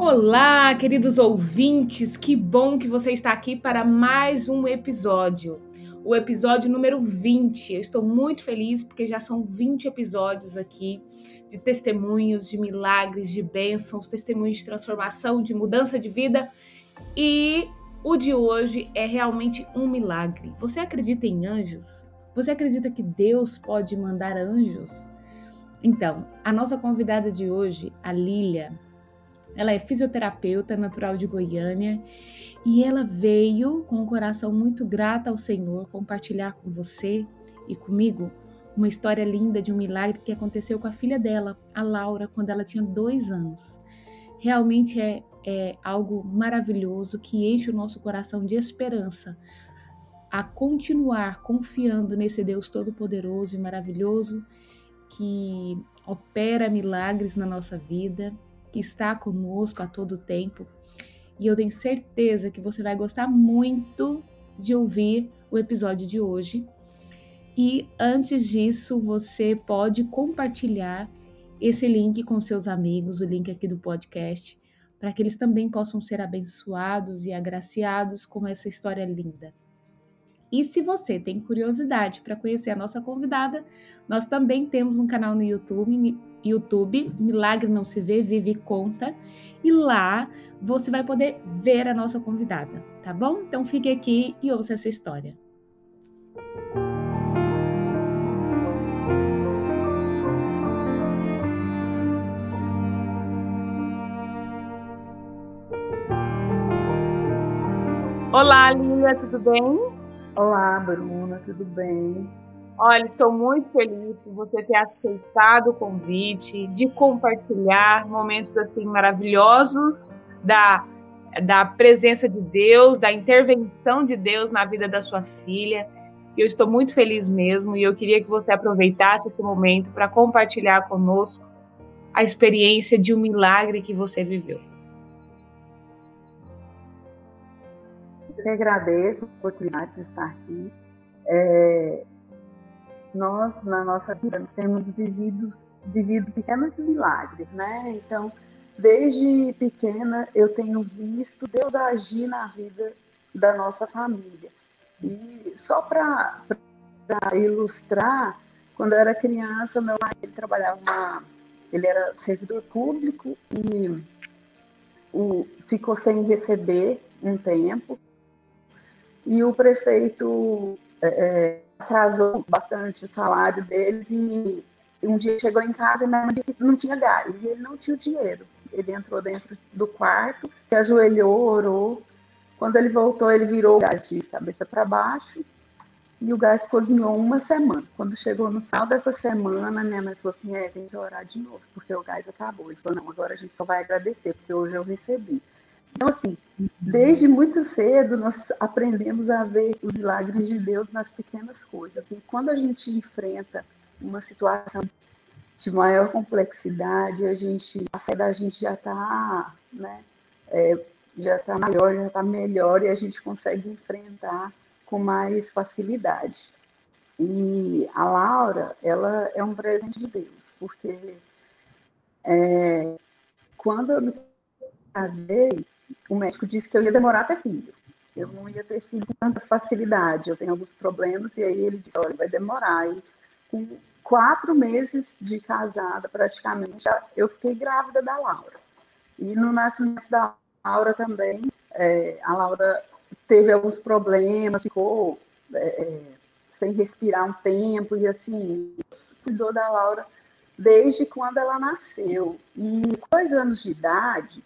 Olá, queridos ouvintes, que bom que você está aqui para mais um episódio, o episódio número 20. Eu estou muito feliz porque já são 20 episódios aqui de testemunhos, de milagres, de bênçãos, testemunhos de transformação, de mudança de vida e o de hoje é realmente um milagre. Você acredita em anjos? Você acredita que Deus pode mandar anjos? Então, a nossa convidada de hoje, a Lília, ela é fisioterapeuta natural de Goiânia e ela veio com um coração muito grato ao Senhor compartilhar com você e comigo uma história linda de um milagre que aconteceu com a filha dela, a Laura, quando ela tinha dois anos. Realmente é, é algo maravilhoso que enche o nosso coração de esperança a continuar confiando nesse Deus todo-poderoso e maravilhoso que opera milagres na nossa vida que está conosco a todo tempo. E eu tenho certeza que você vai gostar muito de ouvir o episódio de hoje. E antes disso, você pode compartilhar esse link com seus amigos, o link aqui do podcast, para que eles também possam ser abençoados e agraciados com essa história linda. E se você tem curiosidade para conhecer a nossa convidada, nós também temos um canal no YouTube, YouTube, Milagre Não Se Vê, Vive e Conta, e lá você vai poder ver a nossa convidada, tá bom? Então fique aqui e ouça essa história. Olá, Lília, tudo bem? Olá, Bruna, tudo bem? Olha, estou muito feliz por você ter aceitado o convite, de compartilhar momentos assim maravilhosos da, da presença de Deus, da intervenção de Deus na vida da sua filha. Eu estou muito feliz mesmo e eu queria que você aproveitasse esse momento para compartilhar conosco a experiência de um milagre que você viveu. Eu agradeço a oportunidade de estar aqui. É, nós, na nossa vida, temos vivido, vivido pequenos milagres, né? Então, desde pequena, eu tenho visto Deus agir na vida da nossa família. E só para ilustrar, quando eu era criança, meu pai trabalhava uma, ele era servidor público e ficou sem receber um tempo. E o prefeito é, é atrasou bastante o salário deles e um dia chegou em casa e minha mãe disse que não tinha gás e ele não tinha dinheiro. Ele entrou dentro do quarto, se ajoelhou, orou. Quando ele voltou, ele virou o gás de cabeça para baixo e o gás cozinhou uma semana. Quando chegou no final dessa semana, minha mãe falou assim: é, tem que orar de novo, porque o gás acabou. Ele falou: não, agora a gente só vai agradecer, porque hoje eu recebi. Então, assim, desde muito cedo nós aprendemos a ver os milagres de Deus nas pequenas coisas. E quando a gente enfrenta uma situação de maior complexidade, a gente, a fé da gente já está, né, é, já está maior, já está melhor e a gente consegue enfrentar com mais facilidade. E a Laura, ela é um presente de Deus, porque é, quando eu me casei, o médico disse que eu ia demorar a ter filho. Eu não ia ter filho com tanta facilidade. Eu tenho alguns problemas. E aí ele disse: olha, vai demorar. E com quatro meses de casada, praticamente, eu fiquei grávida da Laura. E no nascimento da Laura também, é, a Laura teve alguns problemas, ficou é, é sem respirar um tempo. E assim, cuidou da Laura desde quando ela nasceu. E com dois anos de idade,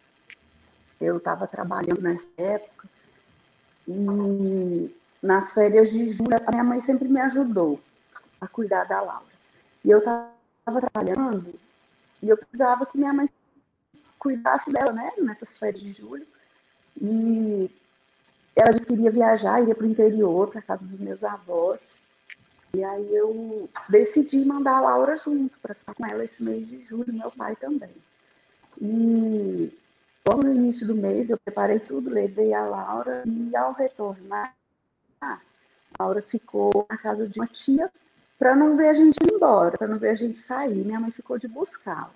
eu estava trabalhando nessa época e nas férias de julho a minha mãe sempre me ajudou a cuidar da Laura. E eu estava trabalhando e eu precisava que minha mãe cuidasse dela, né, nessas férias de julho. E ela queria viajar, ia para o interior, para casa dos meus avós. E aí eu decidi mandar a Laura junto para ficar com ela esse mês de julho, meu pai também. E Logo no início do mês, eu preparei tudo, levei a Laura e ao retornar, a Laura ficou na casa de uma tia para não ver a gente ir embora, para não ver a gente sair. Minha mãe ficou de buscá-la.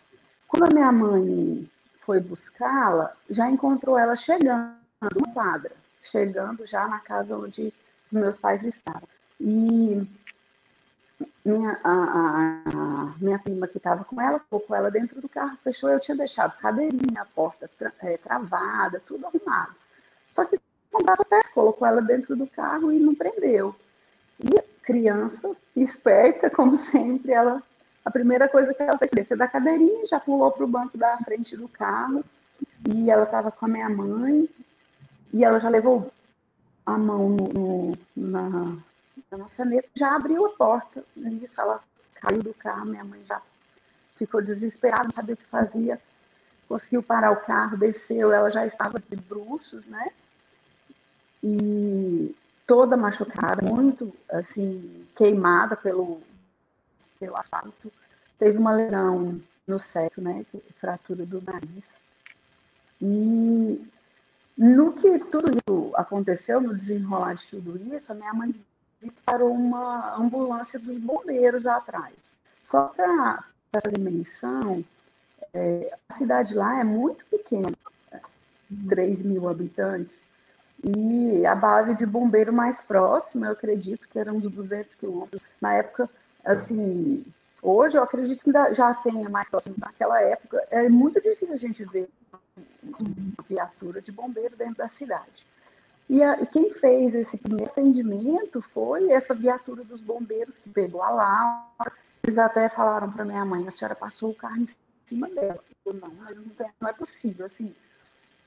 Quando a minha mãe foi buscá-la, já encontrou ela chegando na quadra, chegando já na casa onde meus pais estavam. E minha, a, a, minha prima que estava com ela, colocou ela dentro do carro, fechou. Eu tinha deixado cadeirinha, porta tra, é, travada, tudo arrumado. Só que não dava perto, colocou ela dentro do carro e não prendeu. E criança, esperta, como sempre, ela a primeira coisa que ela fez descer da cadeirinha, já pulou para o banco da frente do carro, e ela estava com a minha mãe, e ela já levou a mão no, no, na, na maçaneta, já abriu a porta. Nisso ela caiu do carro, minha mãe já ficou desesperada, não sabia o que fazia. Conseguiu parar o carro, desceu, ela já estava de bruços, né? E toda machucada, muito assim, queimada pelo, pelo asfalto. Teve uma lesão no septo, né? Fratura do nariz. E no que tudo isso aconteceu, no desenrolar de tudo isso, a minha mãe parou uma ambulância dos bombeiros atrás. Só para fazer menção, é, a cidade lá é muito pequena, 3 mil habitantes, e a base de bombeiro mais próxima, eu acredito que eram uns 200 quilômetros. Na época, assim, hoje eu acredito que já tenha mais próximo. Naquela época, é muito difícil a gente ver uma viatura de bombeiro dentro da cidade. E, a, e, quem fez esse primeiro atendimento foi essa viatura dos bombeiros que pegou a Laura. Eles até falaram para minha mãe: a senhora passou o carro em cima dela. Eu, não, não, é possível. Assim,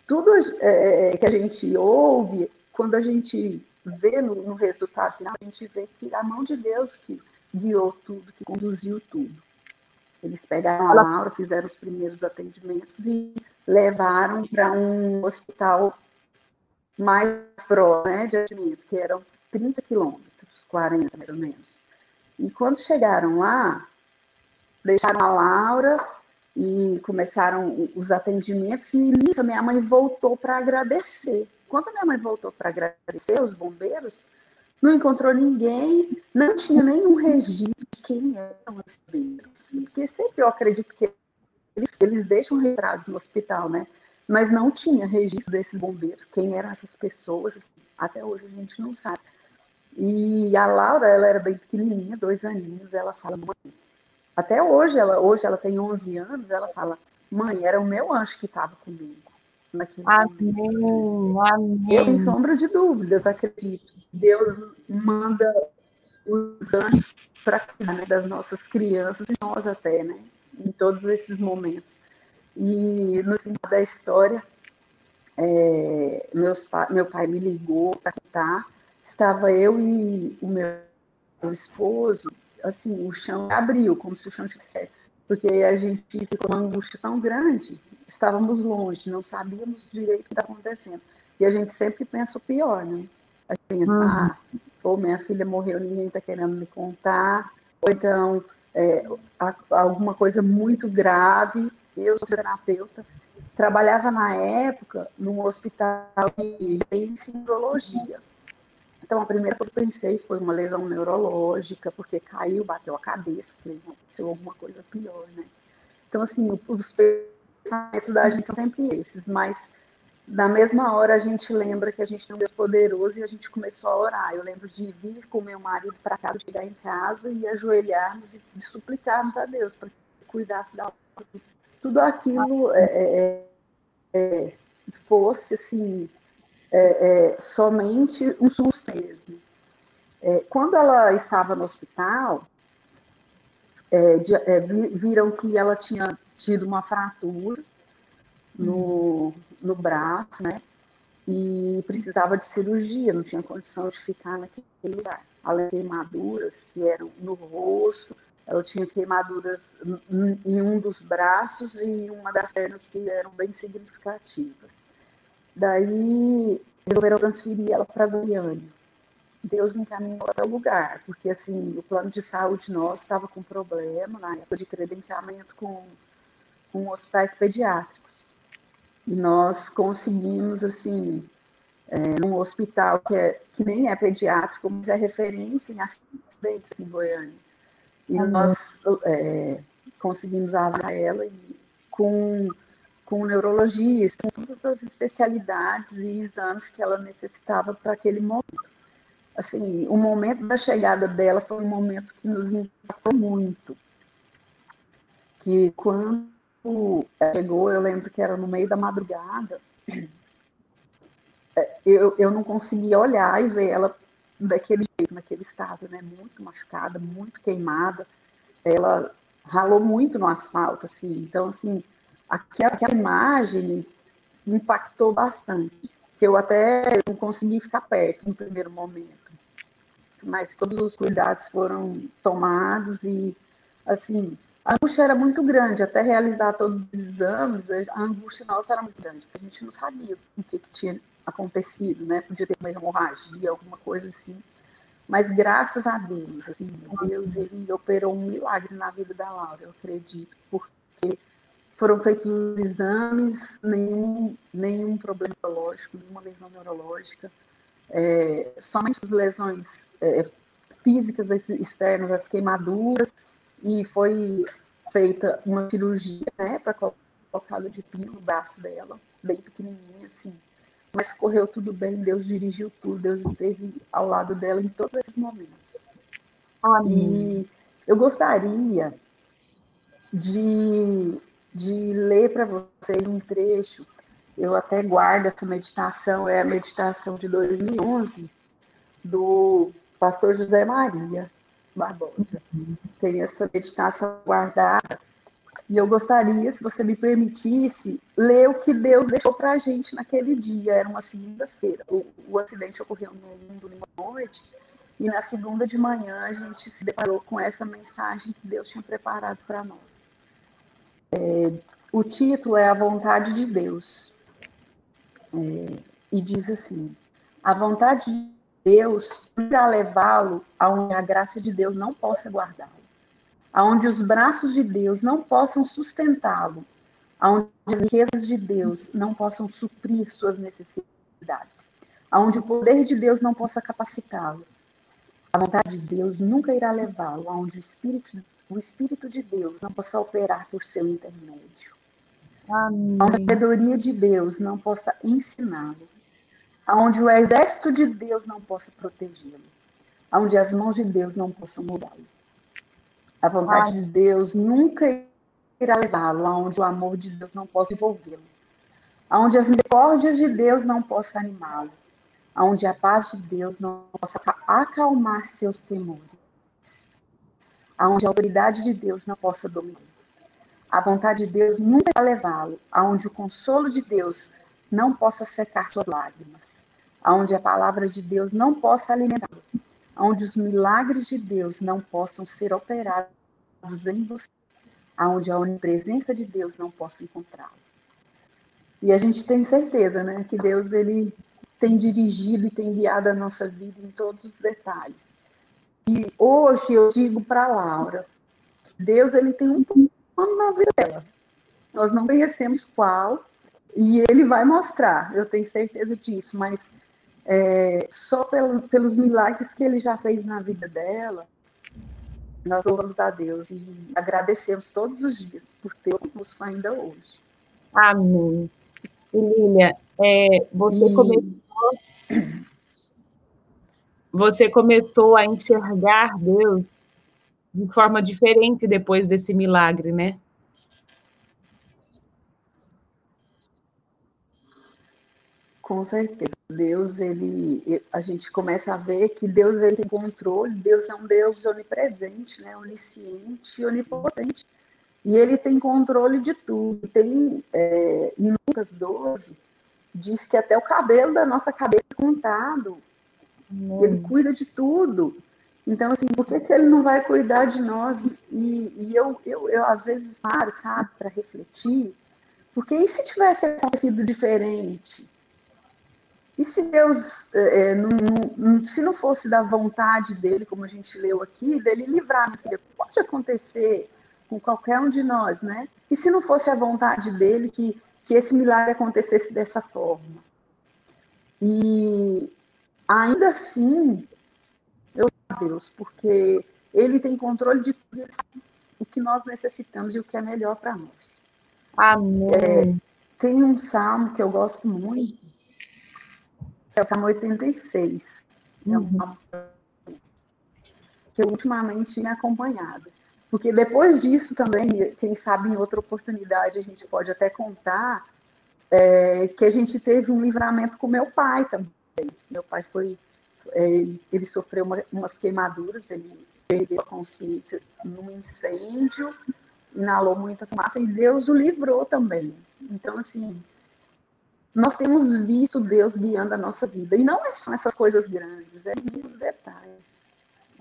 tudo é, é, que a gente ouve, quando a gente vê no, no resultado final, a gente vê que a mão de Deus que guiou tudo, que conduziu tudo. Eles pegaram a Laura, fizeram os primeiros atendimentos e levaram para um hospital mais próximo né, de atendimento, que eram 30 quilômetros, 40 mais ou menos. E quando chegaram lá, deixaram a Laura e começaram os atendimentos, e nisso minha mãe voltou para agradecer. Quando minha mãe voltou para agradecer os bombeiros, não encontrou ninguém, não tinha nenhum registro de quem eram os bombeiros. Porque sempre eu acredito que eles, eles deixam retratos no hospital, né? Mas não tinha registro desses bombeiros, quem eram essas pessoas, assim, até hoje a gente não sabe. E a Laura, ela era bem pequenininha, dois aninhos, ela fala, mãe, até hoje, ela, hoje ela tem 11 anos, ela fala, mãe, era o meu anjo que estava comigo. Amém, amém. Eu, sem sombra de dúvidas, acredito. Deus manda os anjos para cuidar né, das nossas crianças e nós até, né? Em todos esses momentos. E no final da história, é, meus, meu pai me ligou para contar. Estava eu e o meu esposo, assim, o chão abriu, como se o chão tivesse certo porque a gente ficou uma angústia tão grande, estávamos longe, não sabíamos direito o que estava acontecendo. E a gente sempre pensa o pior, né? A gente pensa, uhum. ah, ou minha filha morreu, ninguém está querendo me contar, ou então é, alguma coisa muito grave. Eu sou terapeuta, trabalhava na época num hospital de neurologia. Então, a primeira coisa que eu pensei foi uma lesão neurológica, porque caiu, bateu a cabeça, falei, aconteceu alguma coisa pior, né? Então, assim, os pensamentos da gente são sempre esses, mas na mesma hora a gente lembra que a gente tem um Deus poderoso e a gente começou a orar. Eu lembro de vir com meu marido para casa, chegar em casa e ajoelharmos e, e suplicarmos a Deus para que cuidasse da tudo aquilo é, é, é, fosse assim é, é, somente um susto mesmo. É, quando ela estava no hospital, é, de, é, viram que ela tinha tido uma fratura no, no braço, né? E precisava de cirurgia, não tinha condição de ficar naquele lugar. Além de queimaduras que eram no rosto, ela tinha queimaduras em um dos braços e uma das pernas que eram bem significativas. Daí resolveram transferir ela para Goiânia. Deus encaminhou para o lugar, porque assim, o plano de saúde nosso estava com problema na época de credenciamento com, com hospitais pediátricos. E nós conseguimos, assim, é, num hospital que, é, que nem é pediátrico, mas é referência em acidentes em Goiânia. E uhum. nós é, conseguimos avaliar ela e com com neurologista, com todas as especialidades e exames que ela necessitava para aquele momento. Assim, o momento da chegada dela foi um momento que nos impactou muito. Que quando ela chegou, eu lembro que era no meio da madrugada, é, eu, eu não conseguia olhar e ver ela daquele jeito, naquele estado, né? Muito machucada, muito queimada. Ela ralou muito no asfalto, assim. Então, assim, aquela, aquela imagem impactou bastante. Que eu até não consegui ficar perto no primeiro momento. Mas todos os cuidados foram tomados e, assim, a angústia era muito grande. Até realizar todos os exames, a angústia nossa era muito grande, porque a gente não sabia o que, que tinha acontecido, né? Podia ter uma hemorragia, alguma coisa assim. Mas graças a Deus, assim, Deus ele operou um milagre na vida da Laura, eu acredito, porque foram feitos os exames, nenhum, nenhum problema neurológico, nenhuma lesão neurológica, é, somente as lesões é, físicas externas, as queimaduras, e foi feita uma cirurgia, né, para colocada de pino no braço dela, bem pequenininha, assim, mas correu tudo bem, Deus dirigiu tudo, Deus esteve ao lado dela em todos esses momentos. Amém. E eu gostaria de, de ler para vocês um trecho, eu até guardo essa meditação, é a meditação de 2011, do pastor José Maria Barbosa. Tem essa meditação guardada e eu gostaria, se você me permitisse, ler o que Deus deixou para a gente naquele dia. Era uma segunda-feira. O, o, acidente ocorreu no domingo à noite. E na segunda de manhã a gente se deparou com essa mensagem que Deus tinha preparado para nós. É, o título é A Vontade de Deus. É, e diz assim: A vontade de Deus irá levá-lo aonde a graça de Deus não possa guardá-lo aonde os braços de Deus não possam sustentá-lo, aonde as riquezas de Deus não possam suprir suas necessidades, aonde o poder de Deus não possa capacitá-lo. A vontade de Deus nunca irá levá-lo aonde o Espírito, o Espírito de Deus não possa operar por seu intermédio. Amém. Onde a sabedoria de Deus não possa ensiná-lo. Aonde o exército de Deus não possa protegê-lo. Aonde as mãos de Deus não possam mudá-lo. A vontade Ai. de Deus nunca irá levá-lo aonde o amor de Deus não possa envolvê-lo, aonde as misericórdias de Deus não possam animá-lo, aonde a paz de Deus não possa acalmar seus temores, aonde a autoridade de Deus não possa dominar. A vontade de Deus nunca irá levá-lo aonde o consolo de Deus não possa secar suas lágrimas, aonde a palavra de Deus não possa alimentá-lo, onde os milagres de Deus não possam ser operados em você, aonde a onipresença de Deus não possa encontrá-lo. E a gente tem certeza, né, que Deus ele tem dirigido e tem guiado a nossa vida em todos os detalhes. E hoje eu digo para Laura, Deus ele tem um plano na vida dela. Nós não conhecemos qual, e ele vai mostrar, eu tenho certeza disso, mas é, só pelo, pelos milagres que ele já fez na vida dela, nós louvamos a Deus e agradecemos todos os dias por ter conosco ainda hoje. Amém. Lília, é, você e... começou. Você começou a enxergar Deus de forma diferente depois desse milagre, né? Com certeza. Deus, ele, a gente começa a ver que Deus ele tem controle, Deus é um Deus onipresente, né, onisciente e onipotente. E ele tem controle de tudo. Tem, é, em Lucas 12, diz que até o cabelo da nossa cabeça é contado. Hum. Ele cuida de tudo. Então, assim, por que, que ele não vai cuidar de nós? E, e eu, eu, eu, às vezes, paro, sabe, para refletir. Porque e se tivesse acontecido diferente? E se Deus, é, é, não, não, se não fosse da vontade dele, como a gente leu aqui, dele livrar, minha filha, pode acontecer com qualquer um de nós, né? E se não fosse a vontade dele que, que esse milagre acontecesse dessa forma? E ainda assim, eu Deus, porque ele tem controle de tudo, o que nós necessitamos e o que é melhor para nós. Amém. É, tem um salmo que eu gosto muito, que é o Salmo 86. Uhum. É um uhum. salmo que eu ultimamente tenho acompanhado. Porque depois disso também, quem sabe em outra oportunidade a gente pode até contar é, que a gente teve um livramento com meu pai também. Meu pai foi, é, ele sofreu uma, umas queimaduras, ele perdeu a consciência num incêndio, inalou muita fumaça e Deus o livrou também. Então, assim, nós temos visto Deus guiando a nossa vida. E não é só essas coisas grandes, é nos detalhes.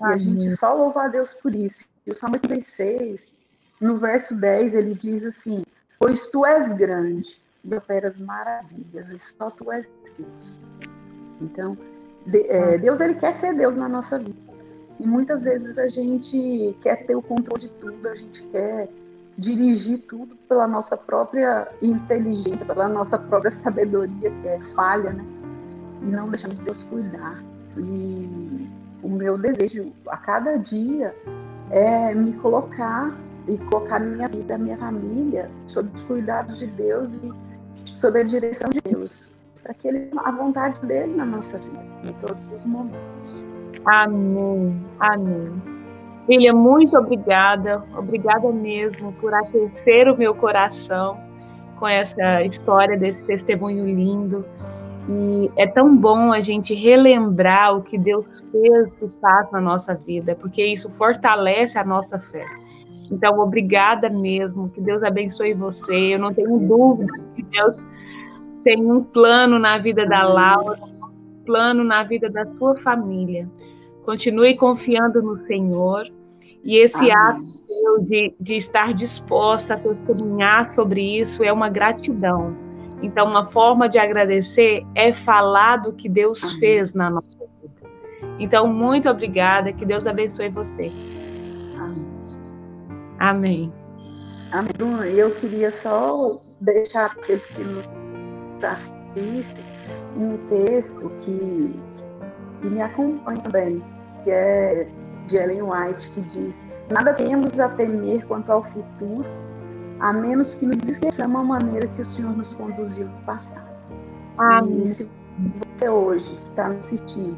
A gente só louva a Deus por isso. E o Salmo 36, no verso 10, ele diz assim: Pois tu és grande e operas maravilhas, e só tu és Deus. Então, de, é, Deus ele quer ser Deus na nossa vida. E muitas vezes a gente quer ter o controle de tudo, a gente quer dirigir tudo pela nossa própria inteligência, pela nossa própria sabedoria, que é falha, né? E não deixamos Deus cuidar. E o meu desejo a cada dia é me colocar e colocar minha vida, minha família, sob os cuidados de Deus e sob a direção de Deus, para que Ele a vontade dele na nossa vida, em todos os momentos. Amém. Amém. Filha, muito obrigada, obrigada mesmo por aquecer o meu coração com essa história desse testemunho lindo. E é tão bom a gente relembrar o que Deus fez e faz na nossa vida, porque isso fortalece a nossa fé. Então, obrigada mesmo, que Deus abençoe você. Eu não tenho dúvida que Deus tem um plano na vida da Laura, um plano na vida da sua família. Continue confiando no Senhor. E esse Amém. ato de, de estar disposta a testemunhar sobre isso é uma gratidão então, uma forma de agradecer é falar do que Deus Amém. fez na nossa vida. Então, muito obrigada, que Deus abençoe você. Amém. Amém. Amém. Eu queria só deixar para aqueles que nos assistem um texto que, que me acompanha também, que é de Ellen White, que diz: Nada temos a temer quanto ao futuro a menos que nos esqueçamos a maneira que o Senhor nos conduziu no passado. Amém. E se você hoje está assistindo,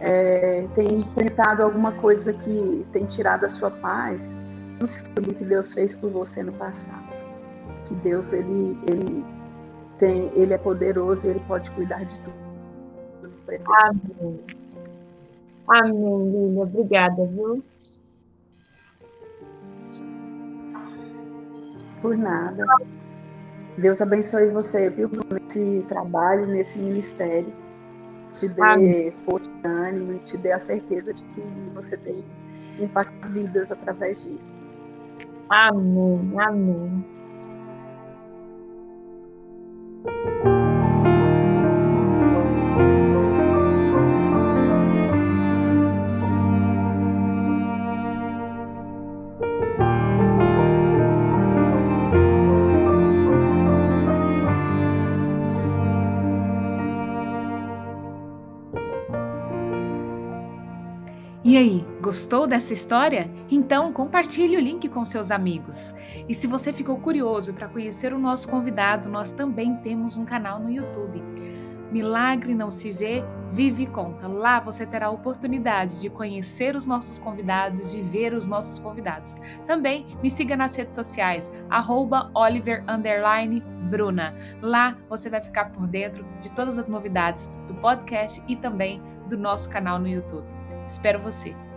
é, tem enfrentado alguma coisa que tem tirado a sua paz, não se esqueça que Deus fez por você no passado. Que Deus ele, ele, tem, ele é poderoso e ele pode cuidar de tudo. Amém. Amém, Lília. Obrigada, viu? Por nada. Deus abençoe você, viu, nesse trabalho, nesse ministério. Te dê Amém. força e ânimo e te dê a certeza de que você tem impactado vidas através disso. Amém. Amém. Gostou dessa história? Então compartilhe o link com seus amigos. E se você ficou curioso para conhecer o nosso convidado, nós também temos um canal no YouTube. Milagre não se vê, vive e conta. Lá você terá a oportunidade de conhecer os nossos convidados, de ver os nossos convidados. Também me siga nas redes sociais, @oliver_bruna. Lá você vai ficar por dentro de todas as novidades do podcast e também do nosso canal no YouTube. Espero você!